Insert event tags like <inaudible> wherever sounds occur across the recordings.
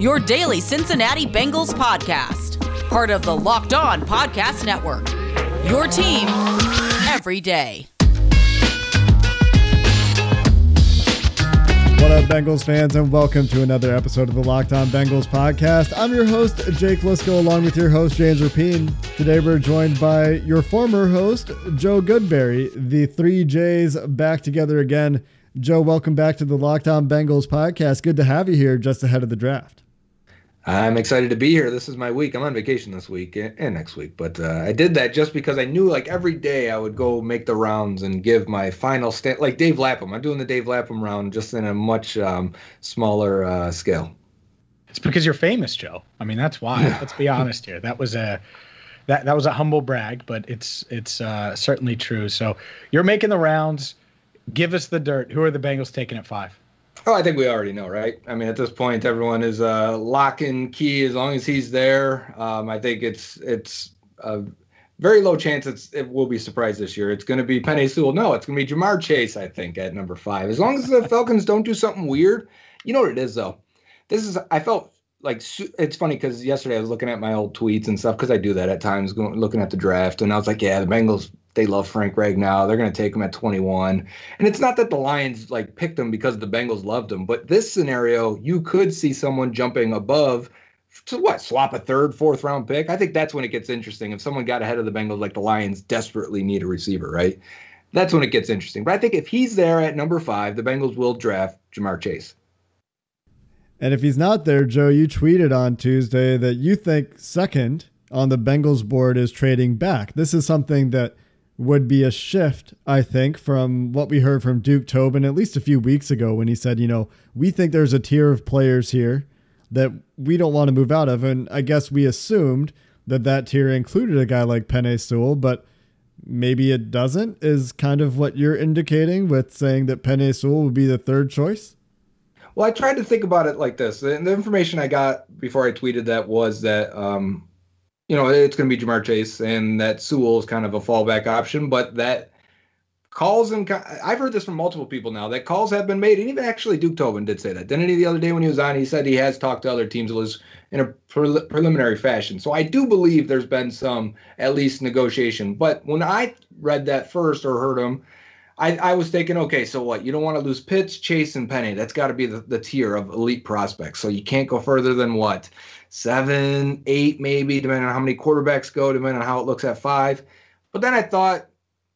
your daily Cincinnati Bengals podcast, part of the Locked On Podcast Network. Your team every day. What up, Bengals fans, and welcome to another episode of the Locked On Bengals podcast. I'm your host, Jake Liskow, along with your host, James Rapien. Today, we're joined by your former host, Joe Goodberry. The three J's back together again. Joe, welcome back to the Locked On Bengals podcast. Good to have you here just ahead of the draft. I'm excited to be here. This is my week. I'm on vacation this week and next week, but uh, I did that just because I knew like every day I would go make the rounds and give my final stand. Like Dave Lapham, I'm doing the Dave Lapham round just in a much um, smaller uh, scale. It's because you're famous, Joe. I mean, that's why. Yeah. Let's be honest here. That was a that that was a humble brag, but it's it's uh, certainly true. So you're making the rounds. Give us the dirt. Who are the Bengals taking at five? Oh, I think we already know, right? I mean, at this point, everyone is uh, lock and key as long as he's there. Um, I think it's it's a very low chance it's it will be surprised this year. It's going to be Penei Sewell. No, it's going to be Ja'Marr Chase. I think at number five. As long as the Falcons don't do something weird, you know what it is though. This is I felt like it's funny because yesterday I was looking at my old tweets and stuff because I do that at times, going looking at the draft, and I was like, yeah, the Bengals they love Frank Ragnow. They're going to take him at 21. And it's not that the Lions like picked him because the Bengals loved him, but this scenario, you could see someone jumping above to what swap a third, fourth round pick. I think that's when it gets interesting. If someone got ahead of the Bengals, like the Lions desperately need a receiver, right? That's when it gets interesting. But I think if he's there at number five, the Bengals will draft Ja'Marr Chase. And if he's not there, Joe, you tweeted on Tuesday that you think second on the Bengals board is trading back. This is something that would be a shift, I think, from what we heard from Duke Tobin at least a few weeks ago when he said, you know, we think there's a tier of players here that we don't want to move out of. And I guess we assumed that that tier included a guy like Penei Sewell, but maybe it doesn't, is kind of what you're indicating with saying that Penei Sewell would be the third choice? Well, I tried to think about it like this. The, the information I got before I tweeted that was that um, you know, it's going to be Ja'Marr Chase, and that Sewell is kind of a fallback option. But that calls and I've heard this from multiple people now that calls have been made, and even actually Duke Tobin did say that. Didn't he the other day when he was on? He said he has talked to other teams in a pre- preliminary fashion. So I do believe there's been some at least negotiation. But when I read that first or heard him. I, I was thinking, okay, so what? You don't want to lose Pitts, Chase, and Penei. That's got to be the, the tier of elite prospects. So you can't go further than what? Seven, eight, maybe, depending on how many quarterbacks go, depending on how it looks at five. But then I thought,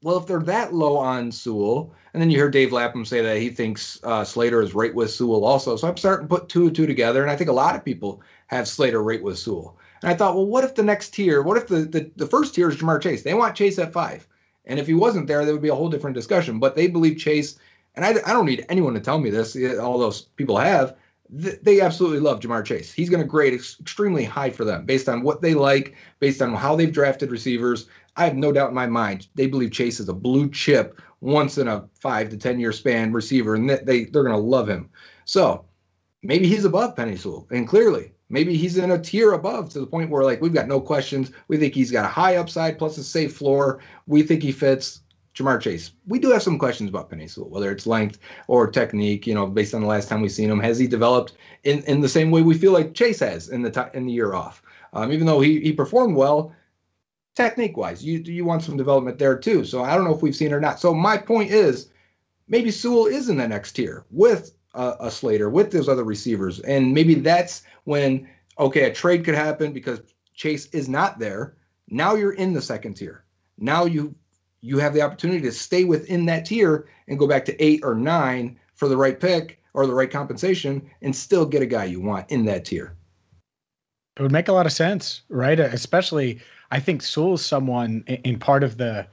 well, if they're that low on Sewell, and then you heard Dave Lapham say that he thinks uh, Slater is right with Sewell also. So I'm starting to put two and two together, and I think a lot of people have Slater right with Sewell. And I thought, well, what if the next tier, what if the, the, the first tier is Ja'Marr Chase? They want Chase at five. And if he wasn't there, there would be a whole different discussion. But they believe Chase, and I, I don't need anyone to tell me this, all those people have, they absolutely love Ja'Marr Chase. He's going to grade ex- extremely high for them based on what they like, based on how they've drafted receivers. I have no doubt in my mind they believe Chase is a blue chip, once in a five to ten year span receiver, and they they're going to love him. So maybe he's above Penei Sewell, and clearly maybe he's in a tier above to the point where like we've got no questions. We think he's got a high upside plus a safe floor. We think he fits. Ja'Marr Chase. We do have some questions about Penei Sewell, whether it's length or technique. You know, based on the last time we've seen him, has he developed in, in the same way we feel like Chase has in the t- in the year off? Um, even though he he performed well, technique wise, you you want some development there too. So I don't know if we've seen or not. So my point is, maybe Sewell is in the next tier with a Slater with those other receivers, and maybe that's when okay a trade could happen because Chase is not there. Now you're in the second tier. Now you you have the opportunity to stay within that tier and go back to eight or nine for the right pick or the right compensation and still get a guy you want in that tier. It would make a lot of sense, right? Especially, I think Sewell's someone in part of the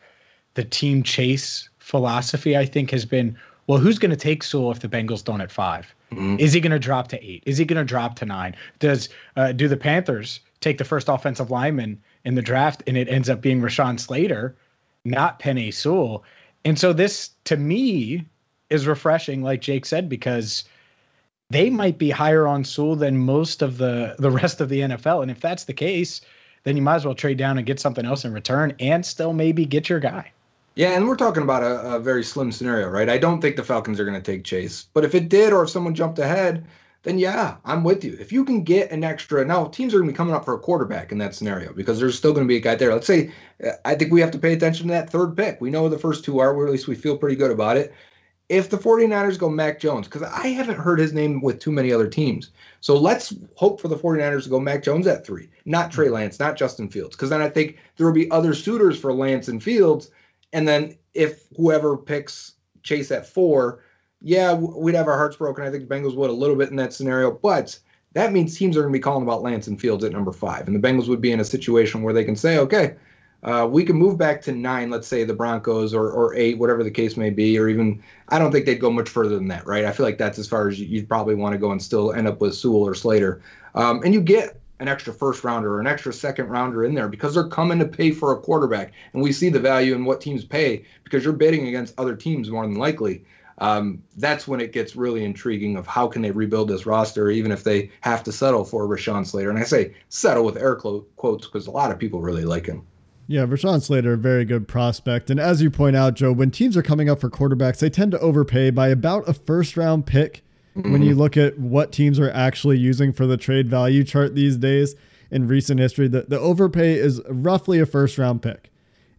the team chase philosophy. I think has been well, who's going to take Sewell if the Bengals don't at 5 mm-hmm. Is he going to drop to eight? Is he going to drop to nine? Does uh, do the Panthers take the first offensive lineman in the draft, and it ends up being Rashawn Slater, not Penei Sewell. And so this, to me, is refreshing, like Jake said, because they might be higher on Sewell than most of the the rest of the NFL. And if that's the case, then you might as well trade down and get something else in return, and still maybe get your guy. Yeah, and we're talking about a, a very slim scenario, right? I don't think the Falcons are going to take Chase, but if it did, or if someone jumped ahead, then yeah, I'm with you. If you can get an extra, now teams are going to be coming up for a quarterback in that scenario because there's still going to be a guy there. Let's say, uh, I think we have to pay attention to that third pick. We know the first two are, or at least we feel pretty good about it. If the 49ers go Mac Jones, because I haven't heard his name with too many other teams. So let's hope for the 49ers to go Mac Jones at three, not Trey Lance, not Justin Fields, because then I think there will be other suitors for Lance and Fields. And then if whoever picks Chase at four, yeah, we'd have our hearts broken. I think the Bengals would a little bit in that scenario, but that means teams are going to be calling about Lance and Fields at number five, and the Bengals would be in a situation where they can say, okay, uh, we can move back to nine, let's say the Broncos or or eight, whatever the case may be, or even I don't think they'd go much further than that, right? I feel like that's as far as you'd probably want to go and still end up with Sewell or Slater, um, and you get an extra first rounder or an extra second rounder in there because they're coming to pay for a quarterback, and we see the value in what teams pay because you're bidding against other teams more than likely um, that's when it gets really intriguing of how can they rebuild this roster, even if they have to settle for Rashawn Slater. And I say settle with air quotes because a lot of people really like him. Yeah, Rashawn Slater, a very good prospect. And as you point out, Joe, when teams are coming up for quarterbacks, they tend to overpay by about a first round pick mm-hmm. when you look at what teams are actually using for the trade value chart these days in recent history. The, the overpay is roughly a first round pick.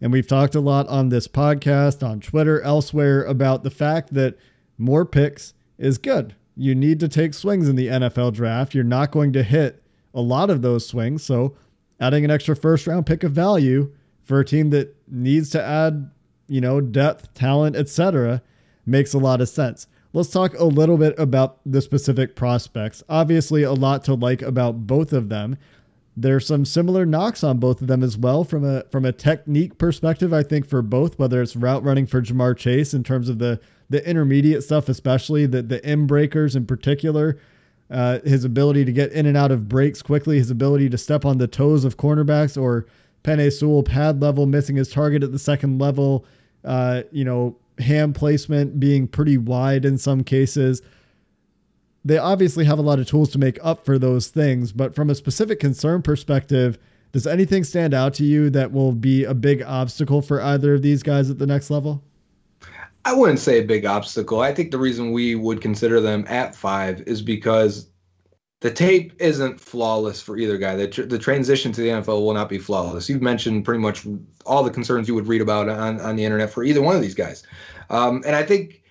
And we've talked a lot on this podcast, on Twitter, elsewhere about the fact that more picks is good. You need to take swings in the NFL draft. You're not going to hit a lot of those swings. So adding an extra first round pick of value for a team that needs to add, you know, depth, talent, etc., makes a lot of sense. Let's talk a little bit about the specific prospects. Obviously, a lot to like about both of them. There's some similar knocks on both of them as well from a from a technique perspective. I think for both, whether it's route running for Ja'Marr Chase in terms of the the intermediate stuff, especially the the M breakers in particular, uh, his ability to get in and out of breaks quickly, his ability to step on the toes of cornerbacks, or Penei Sewell pad level missing his target at the second level, uh, you know, hand placement being pretty wide in some cases they obviously have a lot of tools to make up for those things. But from a specific concern perspective, does anything stand out to you that will be a big obstacle for either of these guys at the next level? I wouldn't say a big obstacle. I think the reason we would consider them at five is because the tape isn't flawless for either guy. The, tr- the transition to the NFL will not be flawless. You've mentioned pretty much all the concerns you would read about on, on the internet for either one of these guys. Um, and I think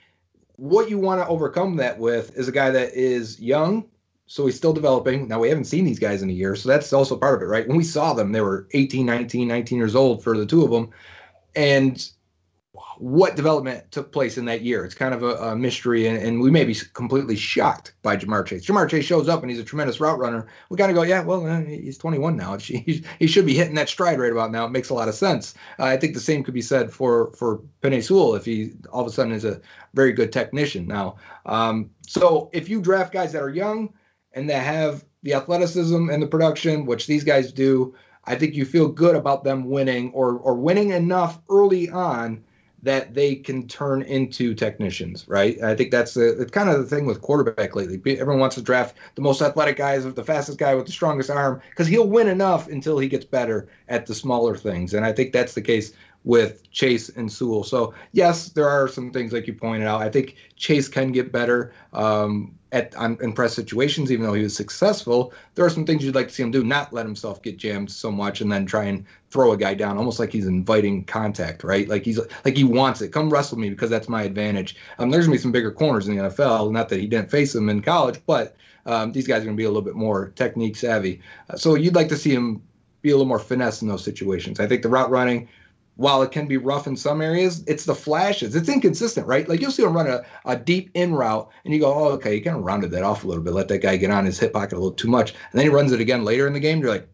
what you want to overcome that with is a guy that is young, so he's still developing. Now we haven't seen these guys in a year, so that's also part of it, right? When we saw them, they were 18, 19, 19 years old for the two of them. And what development took place in that year. It's kind of a, a mystery, and, and, we may be completely shocked by Ja'Marr Chase. Ja'Marr Chase shows up and he's a tremendous route runner. We kind of go, yeah, well, uh, he's 21 now. He, he should be hitting that stride right about now. It makes a lot of sense. Uh, I think the same could be said for for Penei Sewell if he all of a sudden is a very good technician now. Um, so if you draft guys that are young and that have the athleticism and the production, which these guys do, I think you feel good about them winning or or winning enough early on that they can turn into technicians, right? I think that's the kind of the thing with quarterback lately. Everyone wants to draft the most athletic guys, the fastest guy with the strongest arm, because he'll win enough until he gets better at the smaller things. And I think that's the case with Chase and Sewell. So yes, there are some things like you pointed out. I think Chase can get better. Um, at on, in press situations, even though he was successful, there are some things you'd like to see him do, not let himself get jammed so much and then try and throw a guy down, almost like he's inviting contact, right? Like he's like he wants it. Come wrestle me because that's my advantage. Um, there's gonna be some bigger corners in the NFL. Not that he didn't face them in college, but um, these guys are gonna be a little bit more technique savvy. Uh, so you'd like to see him be a little more finesse in those situations. I think the route running while it can be rough in some areas, it's the flashes. It's inconsistent, right? Like you'll see him run a, a deep in route and you go, oh, okay, he kind of rounded that off a little bit, let that guy get on his hip pocket a little too much. And then he runs it again later in the game. You're like,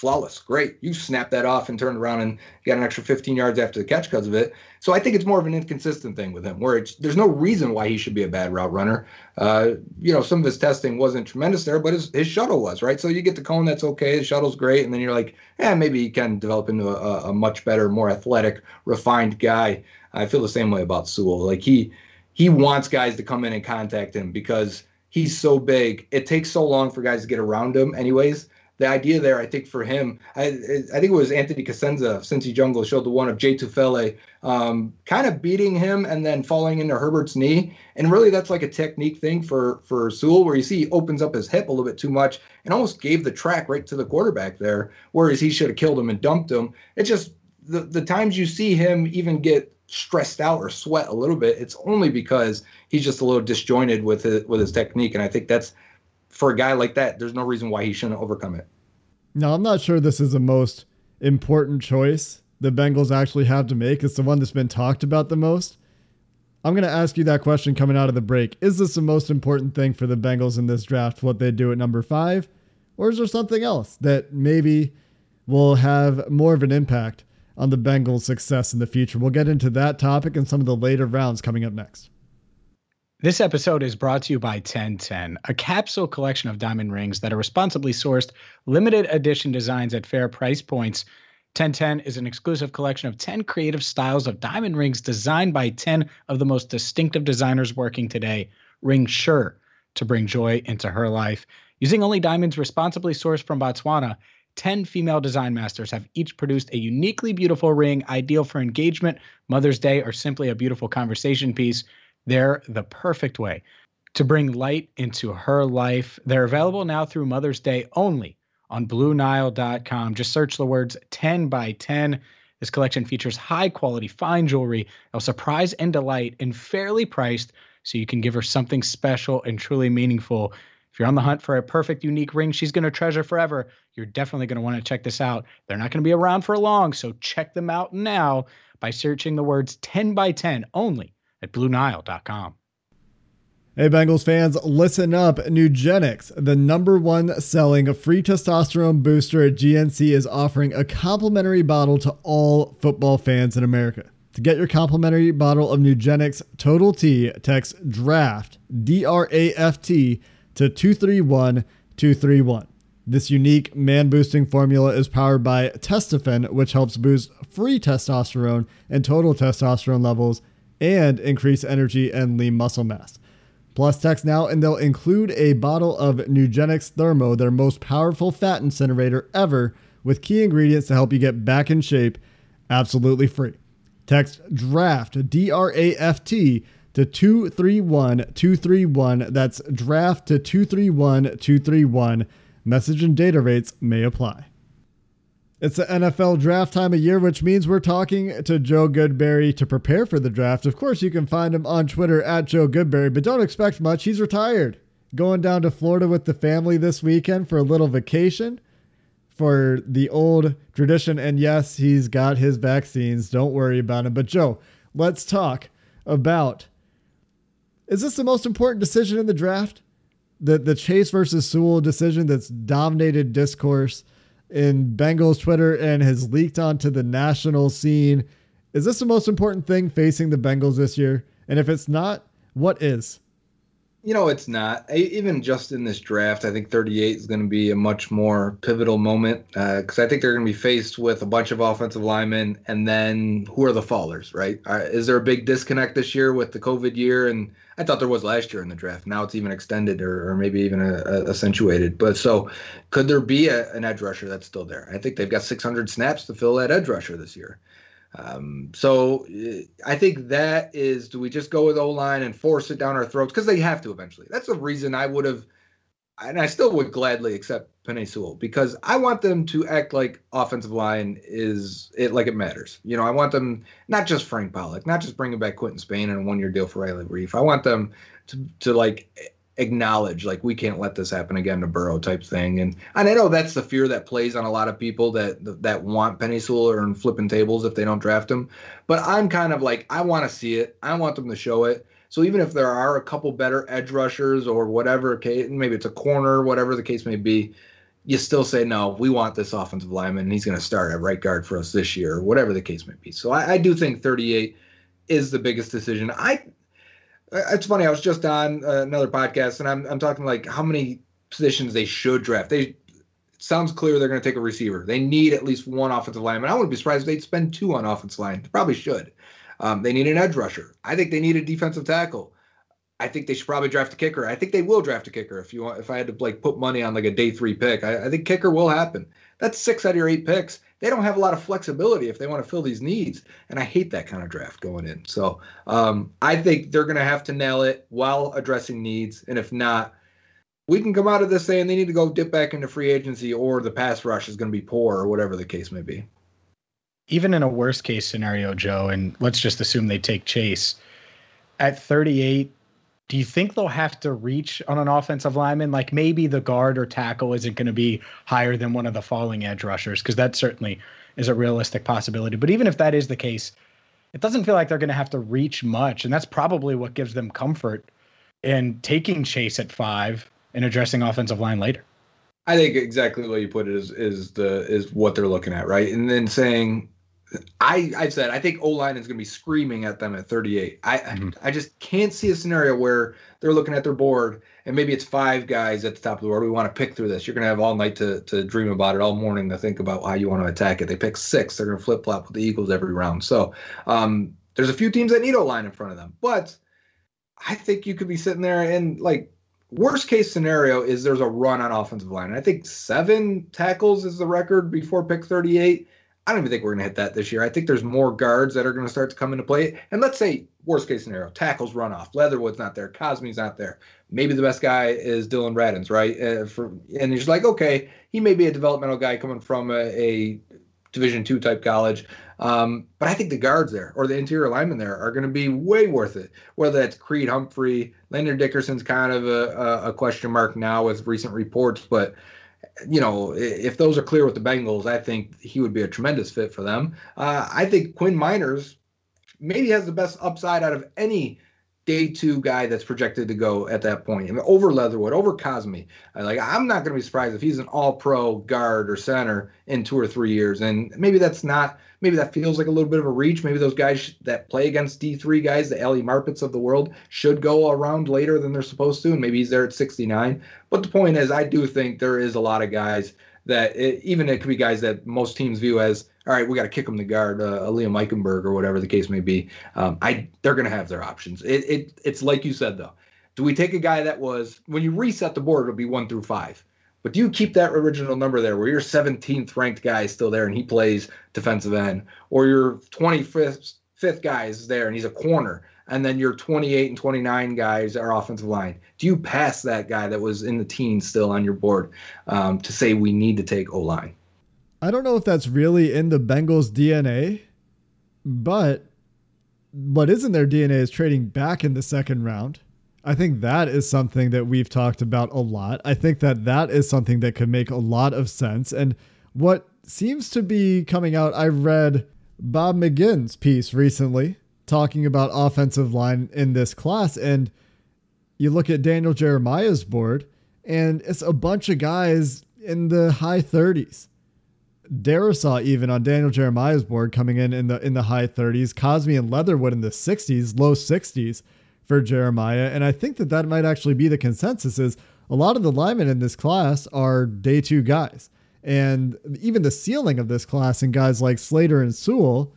flawless. Great. You snap that off and turned around and got an extra 15 yards after the catch because of it. So I think it's more of an inconsistent thing with him where there's no reason why he should be a bad route runner. Uh, you know, some of his testing wasn't tremendous there, but his, his shuttle was, right? So you get the cone, that's okay. The shuttle's great. And then you're like, yeah, maybe he can develop into a, a much better, more athletic, refined guy. I feel the same way about Sewell. Like he, he wants guys to come in and contact him because he's so big. It takes so long for guys to get around him, anyways. The idea there, I think, for him, I, I think it was Anthony Cosenza, Cincy Jungle, showed the one of Jay Tufele um, kind of beating him and then falling into Herbert's knee. And really, that's like a technique thing for for Sewell, where you see he opens up his hip a little bit too much and almost gave the track right to the quarterback there, whereas he should have killed him and dumped him. It's just the, the times you see him even get stressed out or sweat a little bit, it's only because he's just a little disjointed with it with his technique. And I think that's for a guy like that, there's no reason why he shouldn't overcome it. Now, I'm not sure this is the most important choice the Bengals actually have to make. It's the one that's been talked about the most. I'm going to ask you that question coming out of the break. Is this the most important thing for the Bengals in this draft, what they do at number five? Or is there something else that maybe will have more of an impact on the Bengals' success in the future. We'll get into that topic and some of the later rounds coming up next. This episode is brought to you by 1010, a capsule collection of diamond rings that are responsibly sourced, limited edition designs at fair price points. 1010 is an exclusive collection of 10 creative styles of diamond rings designed by 10 of the most distinctive designers working today. Ring sure to bring joy into her life. Using only diamonds responsibly sourced from Botswana, 10 female design masters have each produced a uniquely beautiful ring, ideal for engagement, Mother's Day, or simply a beautiful conversation piece. They're the perfect way to bring light into her life. They're available now through Mother's Day only on BlueNile.com. Just search the words 10 by 10. This collection features high quality fine jewelry, will surprise and delight, and fairly priced so you can give her something special and truly meaningful if you're on the hunt for a perfect, unique ring she's going to treasure forever, you're definitely going to want to check this out. They're not going to be around for long, so check them out now by searching the words 10 by 10 only at BlueNile.com. Hey, Bengals fans, listen up. Nugenix, the number one selling free testosterone booster at GNC, is offering a complimentary bottle to all football fans in America. To get your complimentary bottle of Nugenix Total T, text DRAFT, D R A F T, to 231 231. This unique man boosting formula is powered by Testofen, which helps boost free testosterone and total testosterone levels and increase energy and lean muscle mass. Plus, text now and they'll include a bottle of Nugenix Thermo, their most powerful fat incinerator ever, with key ingredients to help you get back in shape absolutely free. Text DRAFT, D R A F T, to 231 231. That's draft to 231 231. Message and data rates may apply. It's the NFL draft time of year, which means we're talking to Joe Goodberry to prepare for the draft. Of course, you can find him on Twitter at Joe Goodberry, but don't expect much. He's retired. Going down to Florida with the family this weekend for a little vacation for the old tradition. And yes, he's got his vaccines. Don't worry about him. But Joe, let's talk about is this the most important decision in the draft? The the Chase versus Sewell decision that's dominated discourse in Bengals Twitter and has leaked onto the national scene. Is this the most important thing facing the Bengals this year? And if it's not, what is? You know, it's not. Even just in this draft, I think 38 is going to be a much more pivotal moment because uh, I think they're going to be faced with a bunch of offensive linemen, and then who are the fallers, right? Uh, is there a big disconnect this year with the COVID year? And I thought there was last year in the draft. Now it's even extended or, or maybe even a, a accentuated. But so, could there be a, an edge rusher that's still there? I think they've got 600 snaps to fill that edge rusher this year. Um, so I think that is do we just go with O line and force it down our throats because they have to eventually. That's the reason I would have, and I still would gladly accept Penei Sewell because I want them to act like offensive line is it like it matters. You know, I want them not just Frank Pollack, not just bringing back Quinton Spain and a one year deal for Riley Reiff. I want them to to like acknowledge like we can't let this happen again to Burrow type thing. And and I know that's the fear that plays on a lot of people that that want Penei Sewell or flipping tables if they don't draft him. But I'm kind of like I want to see it. I want them to show it. So even if there are a couple better edge rushers or whatever maybe it's a corner, whatever the case may be, you still say no. We want this offensive lineman, and he's going to start at right guard for us this year, or whatever the case may be. So I, I do think 38 is the biggest decision. I. It's funny. I was just on uh, another podcast, and I'm I'm talking like how many positions they should draft. They sounds clear they're going to take a receiver. They need at least one offensive lineman. I wouldn't be surprised if they'd spend two on offensive line. They probably should. Um, they need an edge rusher. I think they need a defensive tackle. I think they should probably draft a kicker. I think they will draft a kicker if you want. If I had to like put money on like a day three pick, I, I think kicker will happen. That's six out of your eight picks. They don't have a lot of flexibility if they want to fill these needs, and I hate that kind of draft going in. So um, I think they're going to have to nail it while addressing needs, and if not, we can come out of this saying they need to go dip back into free agency, or the pass rush is going to be poor, or whatever the case may be. Even in a worst case scenario, Joe, and let's just assume they take Chase at 38 do you think they'll have to reach on an offensive lineman? Like maybe the guard or tackle isn't going to be higher than one of the falling edge rushers, because that certainly is a realistic possibility. But even if that is the case, it doesn't feel like they're going to have to reach much. And that's probably what gives them comfort in taking Chase at five and addressing offensive line later. I think exactly what you put it is is the is what they're looking at, right? And then saying I I've said I think O line is going to be screaming at them at 38. I mm-hmm. I just can't see a scenario where they're looking at their board and maybe it's five guys at the top of the board. We want to pick through this. You're going to have all night to to dream about it, all morning to think about how you want to attack it. They pick six. They're going to flip flop with the Eagles every round. So um, there's a few teams that need O line in front of them, but I think you could be sitting there and like worst case scenario is there's a run on offensive line. And I think seven tackles is the record before pick 38 I don't even think we're going to hit that this year. I think there's more guards that are going to start to come into play. And let's say worst case scenario, tackles run off, Leatherwood's not there, Cosmi's not there. Maybe the best guy is Dillon Radunz, right? Uh, for, and he's like, okay, he may be a developmental guy coming from a, a Division two type college. Um, but I think the guards there or the interior linemen there are going to be way worth it. Whether that's Creed Humphrey, Landon Dickerson's kind of a, a question mark now with recent reports, but you know, if those are clear with the Bengals, I think he would be a tremendous fit for them. Uh, I think Quinn Meinerz maybe has the best upside out of any day two guy that's projected to go at that point. I mean, over Leatherwood, over Cosmi. Like I'm not going to be surprised if he's an All Pro guard or center in two or three years. And maybe that's not. Maybe that feels like a little bit of a reach. Maybe those guys that play against D3 guys, the Ali Marpets of the world, should go around later than they're supposed to. And maybe he's there at 69. But the point is, I do think there is a lot of guys that it, even it could be guys that most teams view as all right, we got to kick them to guard, uh, Liam Eichenberg or whatever the case may be. Um, I they're going to have their options. It, it it's like you said though. Do we take a guy that was when you reset the board, it'll be one through five. But do you keep that original number there where your 17th ranked guy is still there and he plays defensive end, or your 25th fifth guy is there and he's a corner, and then your 28 and 29 guys are offensive line? Do you pass that guy that was in the teens still on your board um, to say we need to take O line? I don't know if that's really in the Bengals' DNA, but what is in their DNA is trading back in the second round. I think that is something that we've talked about a lot. I think that that is something that could make a lot of sense. And what seems to be coming out, I read Bob McGinn's piece recently talking about offensive line in this class. And you look at Daniel Jeremiah's board, and it's a bunch of guys in the high 30s. Darrisaw even on Daniel Jeremiah's board coming in in the in the high 30s, Cosmi and Leatherwood in the 60s, low 60s for Jeremiah, and I think that that might actually be the consensus. Is a lot of the linemen in this class are day two guys, and even the ceiling of this class and guys like Slater and Sewell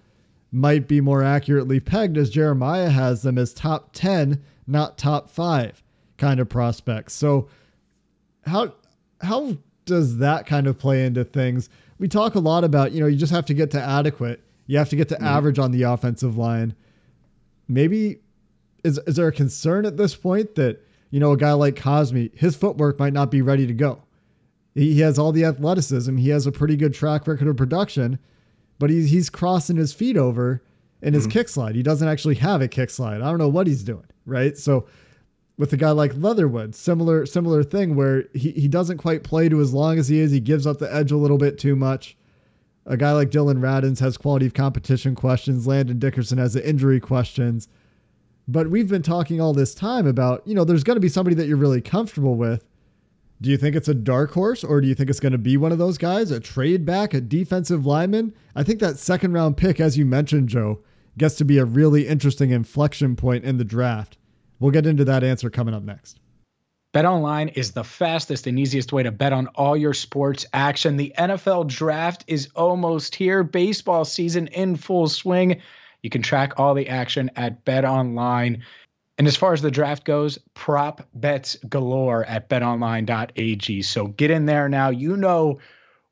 might be more accurately pegged as Jeremiah has them as top 10, not top five kind of prospects. So how how does that kind of play into things? We talk a lot about, you know, you just have to get to adequate. You have to get to mm-hmm. average on the offensive line. Maybe is is there a concern at this point that, you know, a guy like Cosmi, his footwork might not be ready to go. He, he has all the athleticism. He has a pretty good track record of production, but he's he's crossing his feet over in his mm-hmm. kick slide. He doesn't actually have a kick slide. I don't know what he's doing, right? So with a guy like Leatherwood, similar similar thing where he, he doesn't quite play to as long as he is. He gives up the edge a little bit too much. A guy like Dillon Radunz has quality of competition questions. Landon Dickerson has the injury questions. But we've been talking all this time about, you know, there's going to be somebody that you're really comfortable with. Do you think it's a dark horse or do you think it's going to be one of those guys, a trade back, a defensive lineman? I think that second round pick, as you mentioned, Joe, gets to be a really interesting inflection point in the draft. We'll get into that answer coming up next. Bet online is the fastest and easiest way to bet on all your sports action. The NFL draft is almost here, baseball season in full swing. You can track all the action at Bet Online. And as far as the draft goes, prop bets galore at betonline.ag. So get in there now. You know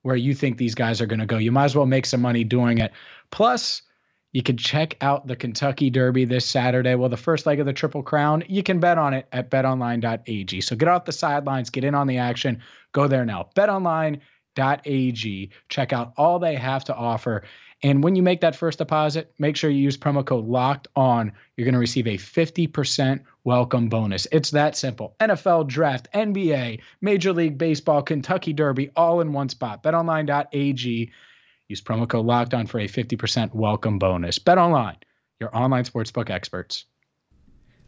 where you think these guys are going to go. You might as well make some money doing it. Plus, you can check out the Kentucky Derby this Saturday. Well, the first leg of the Triple Crown, you can bet on it at betonline.ag. So get off the sidelines, get in on the action. Go there now. betonline.ag. Check out all they have to offer. And when you make that first deposit, make sure you use promo code locked on. You're going to receive a 50% welcome bonus. It's that simple. NFL draft, NBA, Major League Baseball, Kentucky Derby, all in one spot. BetOnline.ag. Use promo code locked on for a 50% welcome bonus. Bet online, your online sportsbook experts.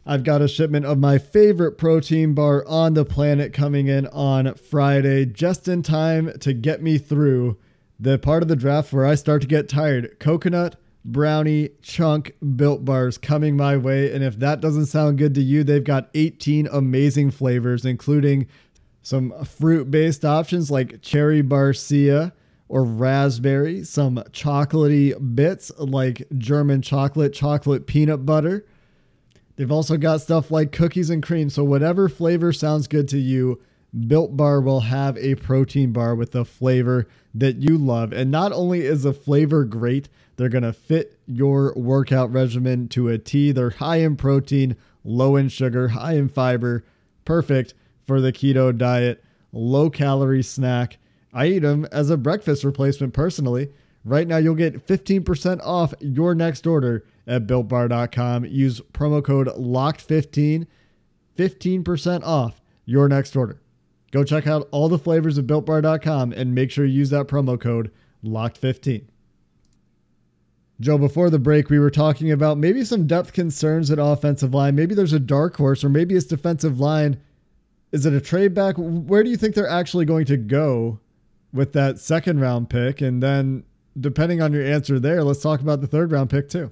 I've got a shipment of my favorite protein bar on the planet coming in on Friday, just in time to get me through the part of the draft where I start to get tired. Coconut, brownie, chunk, built bars coming my way. And if that doesn't sound good to you, they've got 18 amazing flavors, including some fruit based options like cherry barcia or raspberry, some chocolatey bits like German chocolate, chocolate peanut butter. They've also got stuff like cookies and cream. So, whatever flavor sounds good to you, Built Bar will have a protein bar with the flavor that you love. And not only is the flavor great, they're going to fit your workout regimen to a T. They're high in protein, low in sugar, high in fiber, perfect for the keto diet, low calorie snack. I eat them as a breakfast replacement personally. Right now, you'll get 15% off your next order at builtbar.com. Use promo code LOCKED15, 15% off your next order. Go check out all the flavors of builtbar.com and make sure you use that promo code LOCKED15. Joe, before the break, we were talking about maybe some depth concerns at offensive line. Maybe there's a dark horse, or maybe it's defensive line. Is it a trade back? Where do you think they're actually going to go with that second round pick? And then, depending on your answer there, let's talk about the third round pick too.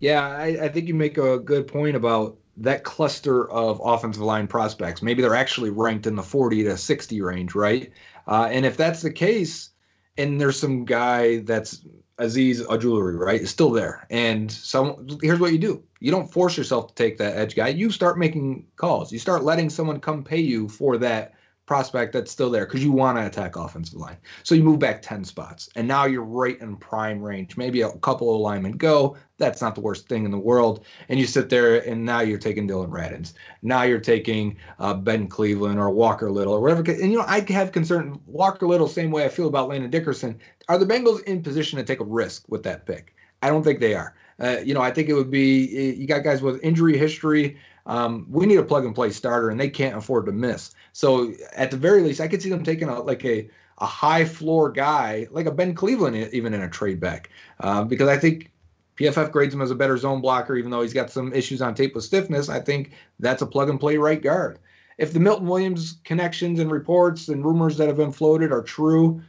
Yeah, I, I think you make a good point about that cluster of offensive line prospects. Maybe they're actually ranked in the 40 to 60 range, right? Uh, and if that's the case, and there's some guy that's Azeez Ojulari, right, is still there. And some here's what you do. You don't force yourself to take that edge guy. You start making calls. You start letting someone come pay you for that prospect that's still there because you want to attack offensive line. So you move back 10 spots and now you're right in prime range. Maybe a couple of linemen go. That's not the worst thing in the world. And you sit there and now you're taking Dillon Radunz. Now you're taking uh, Ben Cleveland or Walker Little or whatever. And you know, I have concern Walker Little, same way I feel about Landon Dickerson. Are the Bengals in position to take a risk with that pick? I don't think they are. Uh, you know, I think it would be you got guys with injury history. Um, we need a plug and play starter, and they can't afford to miss. So at the very least, I could see them taking a like a a high floor guy like a Ben Cleveland even in a trade back uh, because I think PFF grades him as a better zone blocker even though he's got some issues on tape with stiffness. I think that's a plug and play right guard. If the Milton Williams connections and reports and rumors that have been floated are true,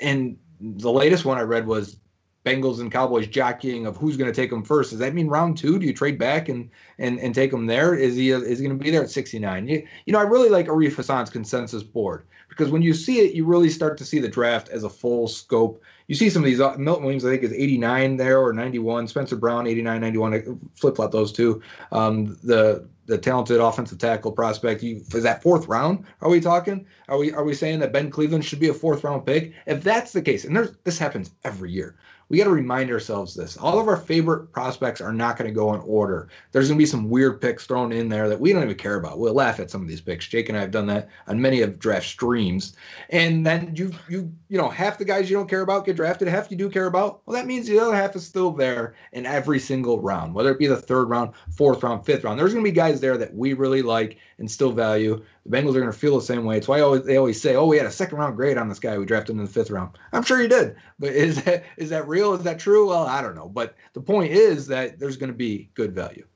and the latest one I read was Bengals and Cowboys jockeying of who's going to take him first. Does that mean round two? Do you trade back and and and take him there? Is he is he going to be there at 69? You, you know, I really like Arif Hassan's consensus board because when you see it, you really start to see the draft as a full scope. You see some of these uh, Milton Williams, I think is 89 there or 91. Spencer Brown 89, 91. Flip flop those two. Um, the the talented offensive tackle prospect. You, is that fourth round? Are we talking? Are we are we saying that Ben Cleveland should be a fourth round pick? If that's the case, and there's this happens every year we got to remind ourselves this. All of our favorite prospects are not going to go in order. There's going to be some weird picks thrown in there that we don't even care about. We'll laugh at some of these picks. Jake and I have done that on many of draft streams. And then you you you know half the guys you don't care about get drafted, half you do care about. Well, that means the other half is still there in every single round, whether it be the third round, fourth round, fifth round. There's going to be guys there that we really like and still value. The Bengals are going to feel the same way. It's why always, they always say, "Oh, we had a second round grade on this guy we drafted in the fifth round." I'm sure you did, but <laughs> is that is that real? Is that true? Well, I don't know. But the point is that there's going to be good value.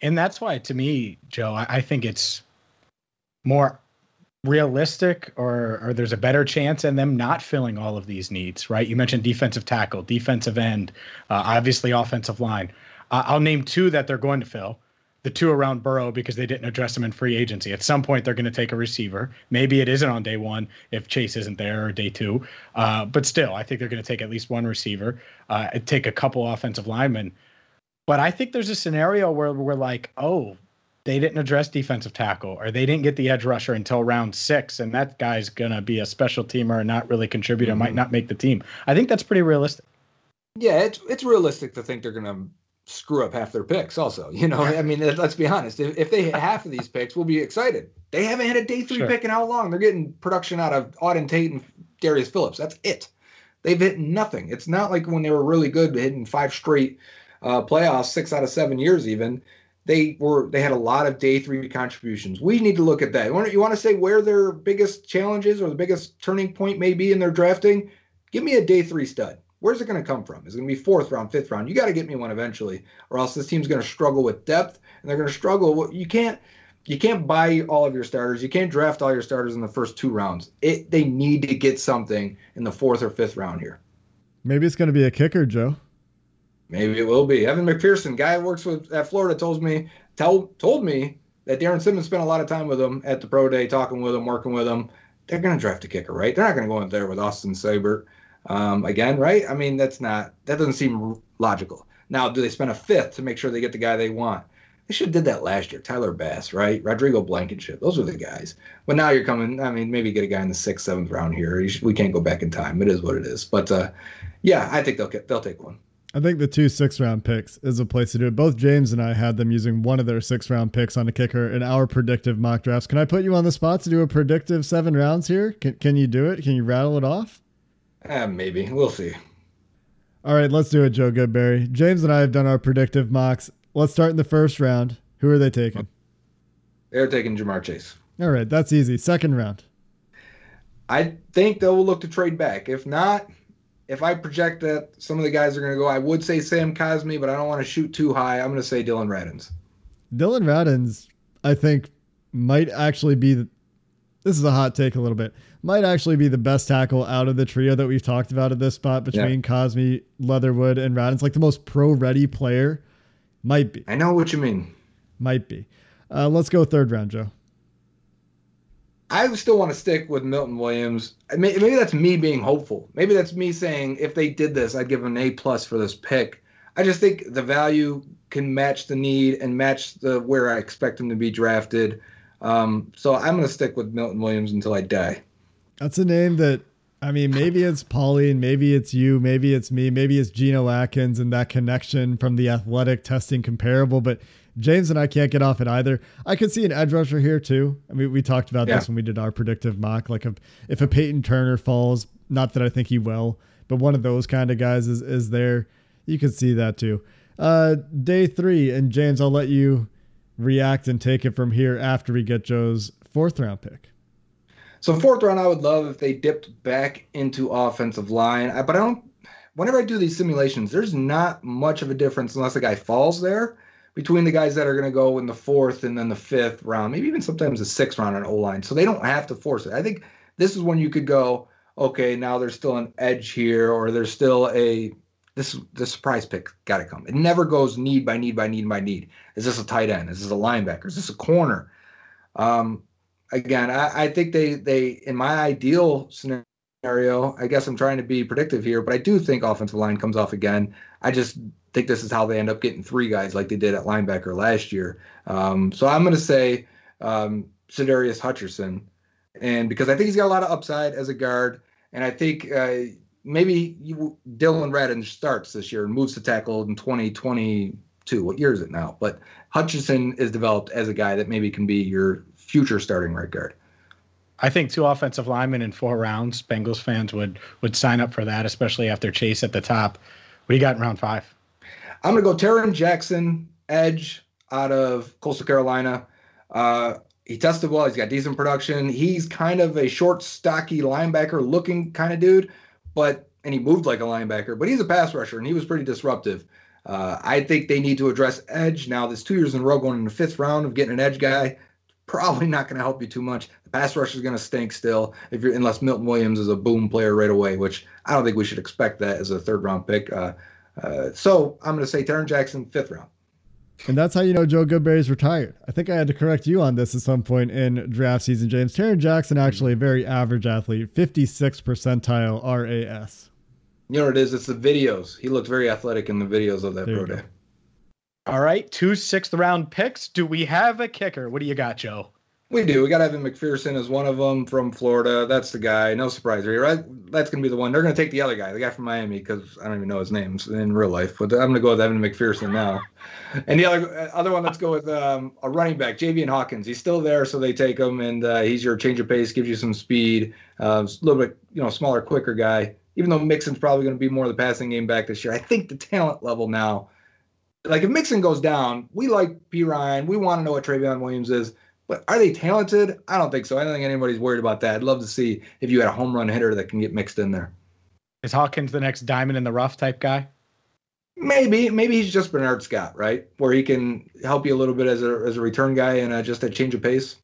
And that's why, to me, Joe, I, I think it's more realistic or or there's a better chance in them not filling all of these needs, right? You mentioned defensive tackle, defensive end, uh, obviously offensive line. Uh, I'll name two that they're going to fill. The two around Burrow because they didn't address them in free agency. At some point, they're going to take a receiver. Maybe it isn't on day one if Chase isn't there or day two. Uh, but still, I think they're going to take at least one receiver, uh, take a couple offensive linemen. But I think there's a scenario where we're like, oh, they didn't address defensive tackle or they didn't get the edge rusher until round six, and that guy's gonna be a special teamer and not really contribute mm-hmm. might not make the team. I think that's pretty realistic. Yeah, it's it's realistic to think they're gonna screw up half their picks. Also, you know, I mean, let's be honest. If, if they hit half of these picks, we'll be excited. They haven't had a day three sure. pick in how long? They're getting production out of Auden Tate and Darius Phillips. That's it. They've hit nothing. It's not like when they were really good, hitting five straight uh, playoffs, six out of seven years even they were they had a lot of day three contributions. We need to look at that. You want to say where their biggest challenges or the biggest turning point may be in their drafting? Give me a day three stud. Where's it going to come from? Is it going to be fourth round, fifth round? You got to get me one eventually, or else this team's going to struggle with depth, and they're going to struggle. You can't you can't buy all of your starters. You can't draft all your starters in the first two rounds. It they need to get something in the fourth or fifth round here. Maybe it's going to be a kicker, Joe. Maybe it will be. Evan McPherson, guy who works with at Florida, told me tell told me that Darrin Simmons spent a lot of time with him at the pro day, talking with him, working with him. They're going to draft a kicker, right? They're not going to go in there with Austin Seibert um, again, right? I mean, that's not that doesn't seem logical. Now, do they spend a fifth to make sure they get the guy they want? They should have did that last year. Tyler Bass, right? Rodrigo Blankenship. Those are the guys. But now you're coming. I mean, maybe get a guy in the sixth, seventh round here. Should, we can't go back in time. It is what it is. But uh, yeah, I think they'll get, they'll take one. I think the two six round picks is a place to do it. Both James and I had them using one of their six round picks on a kicker in our predictive mock drafts. Can I put you on the spot to do a predictive seven rounds here? Can, can you do it? Can you rattle it off? Uh, maybe. We'll see. All right, let's do it, Joe Goodberry. James and I have done our predictive mocks. Let's start in the first round. Who are they taking? They're taking Ja'Marr Chase. All right, that's easy. Second round. I think they will look to trade back. If not, if I project that some of the guys are going to go, I would say Sam Cosmi, but I don't want to shoot too high. I'm going to say Dillon Radunz. Dillon Radunz, I think, might actually be. The, this is a hot take a little bit. Might actually be the best tackle out of the trio that we've talked about at this spot between yeah. Cosmi, Leatherwood, and Radunz. Like the most pro-ready player, might be. I know what you mean. Might be. Uh, let's go third round, Joe. I still want to stick with Milton Williams. Maybe that's me being hopeful. Maybe that's me saying if they did this, I'd give an A plus for this pick. I just think the value can match the need and match the where I expect him to be drafted. Um, so I'm going to stick with Milton Williams until I die. That's a name that I mean, maybe it's Pauline, maybe it's you, maybe it's me, maybe it's Geno Atkins and that connection from the athletic testing comparable, but James and I can't get off it either. I could see an edge rusher here too. I mean, we talked about yeah. this when we did our predictive mock. Like if, if a Peyton Turner falls, not that I think he will, but one of those kind of guys is is there. You could see that too. Uh, day three, and James, I'll let you react and take it from here after we get Joe's fourth round pick. So fourth round, I would love if they dipped back into offensive line, but I don't. Whenever I do these simulations, there's not much of a difference unless a guy falls there between the guys that are going to go in the fourth and then the fifth round, maybe even sometimes the sixth round on O line. So they don't have to force it. I think this is when you could go, okay, now there's still an edge here, or there's still a this the surprise pick got to come. It never goes need by need by need by need. Is this a tight end? Is this a linebacker? Is this a corner? Um, again, I, I think they they in my ideal scenario, I guess I'm trying to be predictive here, but I do think offensive line comes off again. I just think this is how they end up getting three guys like they did at linebacker last year. Um, so I'm going to say um, Sadarius Hutcherson, and because I think he's got a lot of upside as a guard, and I think uh, maybe you, Dillon Radunz starts this year and moves to tackle in 2022. What year is it now? But Hutcherson is developed as a guy that maybe can be your future starting right guard. I think two offensive linemen in four rounds. Bengals fans would would sign up for that, especially after Chase at the top. What do you got in round five? I'm going to go Tarron Jackson, edge out of Coastal Carolina. Uh, he tested well. He's got decent production. He's kind of a short, stocky linebacker looking kind of dude, but and he moved like a linebacker, but he's a pass rusher and he was pretty disruptive. Uh, I think they need to address edge now. This two years in a row going in the fifth round of getting an edge guy probably not going to help you too much. The pass rush is going to stink still if you're unless Milton Williams is a boom player right away, which I don't think we should expect that as a third round pick. Uh, uh, so I'm going to say Tarron Jackson, fifth round. And that's how you know Joe Goodberry's retired. I think I had to correct you on this at some point in draft season, James. Tarron Jackson, actually a very average athlete, 56 percentile RAS. You know what it is? It's the videos. He looked very athletic in the videos of that there pro day. All right, two sixth round picks. Do we have a kicker? What do you got, Joe? We do. We got Evan McPherson as one of them from Florida. That's the guy. No surprise here, right? That's going to be the one. They're going to take the other guy, the guy from Miami, because I don't even know his name in real life. But I'm going to go with Evan McPherson now. <laughs> And the other other one, let's go with um, a running back, Javian Hawkins. He's still there, so they take him, and uh, he's your change of pace, gives you some speed, uh, a little bit, you know, smaller, quicker guy. Even though Mixon's probably going to be more of the passing game back this year, I think the talent level now like if Mixon goes down, we like Perine. We want to know what Trayveon Williams is. But are they talented? I don't think so. I don't think anybody's worried about that. I'd love to see if you had a home run hitter that can get mixed in there. Is Hawkins the next diamond in the rough type guy? Maybe, maybe he's just Bernard Scott, right? Where he can help you a little bit as a as a return guy and uh, just a change of pace.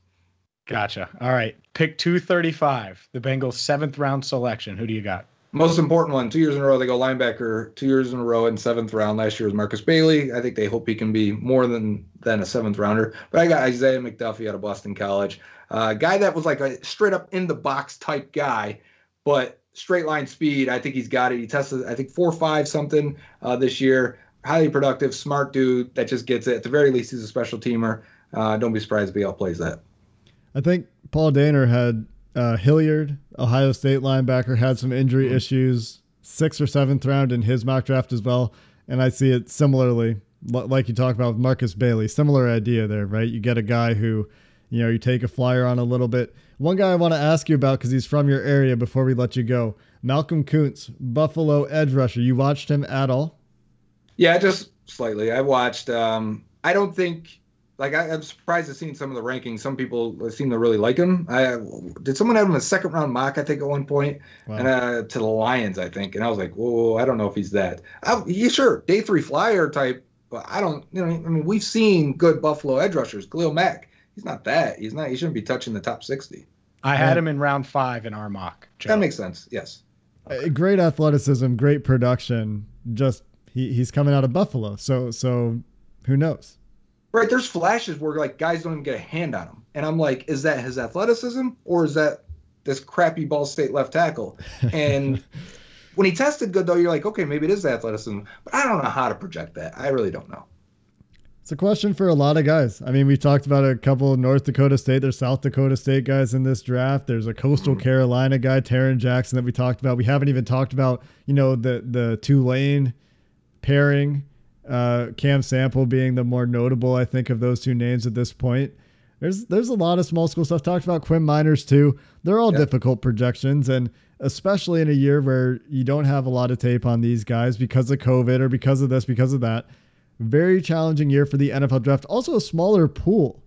Gotcha. All right, pick two thirty five. The Bengals' seventh round selection. Who do you got? Most important one, two years in a row, they go linebacker. Two years in a row in seventh round. Last year was Markus Bailey. I think they hope he can be more than than a seventh rounder. But I got Isaiah McDuffie out of Boston College, a uh, guy that was like a straight up in the box type guy, but straight line speed. I think he's got it. He tested, I think four five something uh, this year. Highly productive, smart dude that just gets it. At the very least, he's a special teamer. Uh, don't be surprised if he outplays that. I think Paul Dehner had uh, Hilliard, Ohio State linebacker, had some injury mm-hmm. issues, sixth or seventh round in his mock draft as well. And I see it similarly, like you talked about with Markus Bailey. Similar idea there, right? You get a guy who, you know, you take a flyer on a little bit. One guy I want to ask you about because he's from your area before we let you go Malcolm Koonce, Buffalo edge rusher. You watched him at all? Yeah, just slightly. I watched. Um, I don't think like I, am surprised to seeing some of the rankings. Some people seem to really like him. I, did someone have him a second round mock? I think at one point, wow. and uh, to the Lions, I think. And I was like, whoa, I don't know if he's that. I, yeah, sure, day three flyer type, but I don't. You know, I mean, we've seen good Buffalo edge rushers. Khalil Mack, he's not that. He's not. He shouldn't be touching the top sixty. I had him in round five in our mock. Joe. That makes sense. Yes. Okay. Great athleticism, great production. Just he, he's coming out of Buffalo, so so who knows? Right there's flashes where like guys don't even get a hand on him and i'm like is that his athleticism or is that this crappy ball state left tackle and <laughs> when he tested good though you're like okay maybe it is athleticism but i don't know how to project that i really don't know it's a question for a lot of guys. I mean, we've talked about a couple of North Dakota State, there's South Dakota State guys in this draft. There's a Coastal mm-hmm. Carolina guy, Tarron Jackson, that we talked about. We haven't even talked about, you know, the the Tulane pairing uh, Cam Sample being the more notable, I think, of those two names at this point. There's there's a lot of small school stuff. Talked about Quinn Meinerz too. They're all difficult projections, and especially in a year where you don't have a lot of tape on these guys because of COVID or because of this, because of that. Very challenging year for the NFL draft. Also a smaller pool.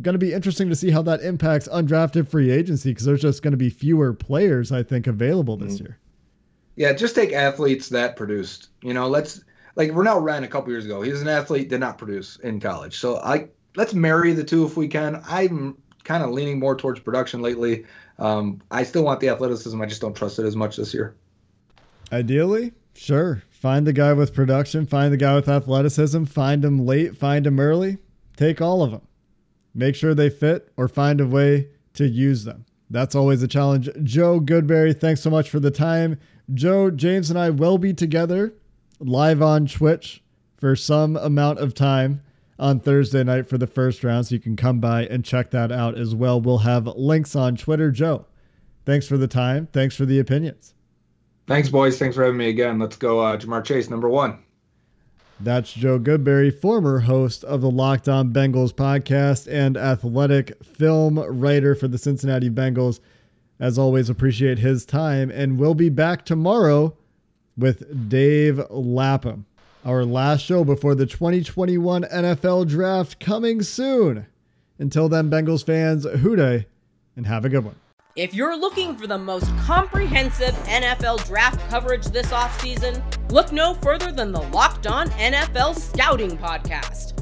Going to be interesting to see how that impacts undrafted free agency because there's just going to be fewer players, I think, available this mm-hmm. year. Yeah, just take athletes that produced. You know, let's like Renell Wren a couple years ago. He was an athlete, did not produce in college. So I let's marry the two if we can. I'm kind of leaning more towards production lately. Um, I still want the athleticism. I just don't trust it as much this year. Ideally, sure. Find the guy with production. Find the guy with athleticism. Find him late. Find him early. Take all of them. Make sure they fit or find a way to use them. That's always a challenge. Joe Goodberry, thanks so much for the time. Joe, James, and I will be together live on Twitch for some amount of time on Thursday night for the first round. So you can come by and check that out as well. We'll have links on Twitter. Joe, thanks for the time. Thanks for the opinions. Thanks, boys. Thanks for having me again. Let's go, uh, Ja'Marr Chase, number one. That's Joe Goodberry, former host of the Locked On Bengals podcast and athletic film writer for the Cincinnati Bengals. As always, appreciate his time, and we'll be back tomorrow with Dave Lapham. Our last show before the 2021 NFL Draft coming soon. Until then, Bengals fans, Who Dey and have a good one. If you're looking for the most comprehensive NFL draft coverage this offseason, look no further than the Locked On NFL Scouting Podcast.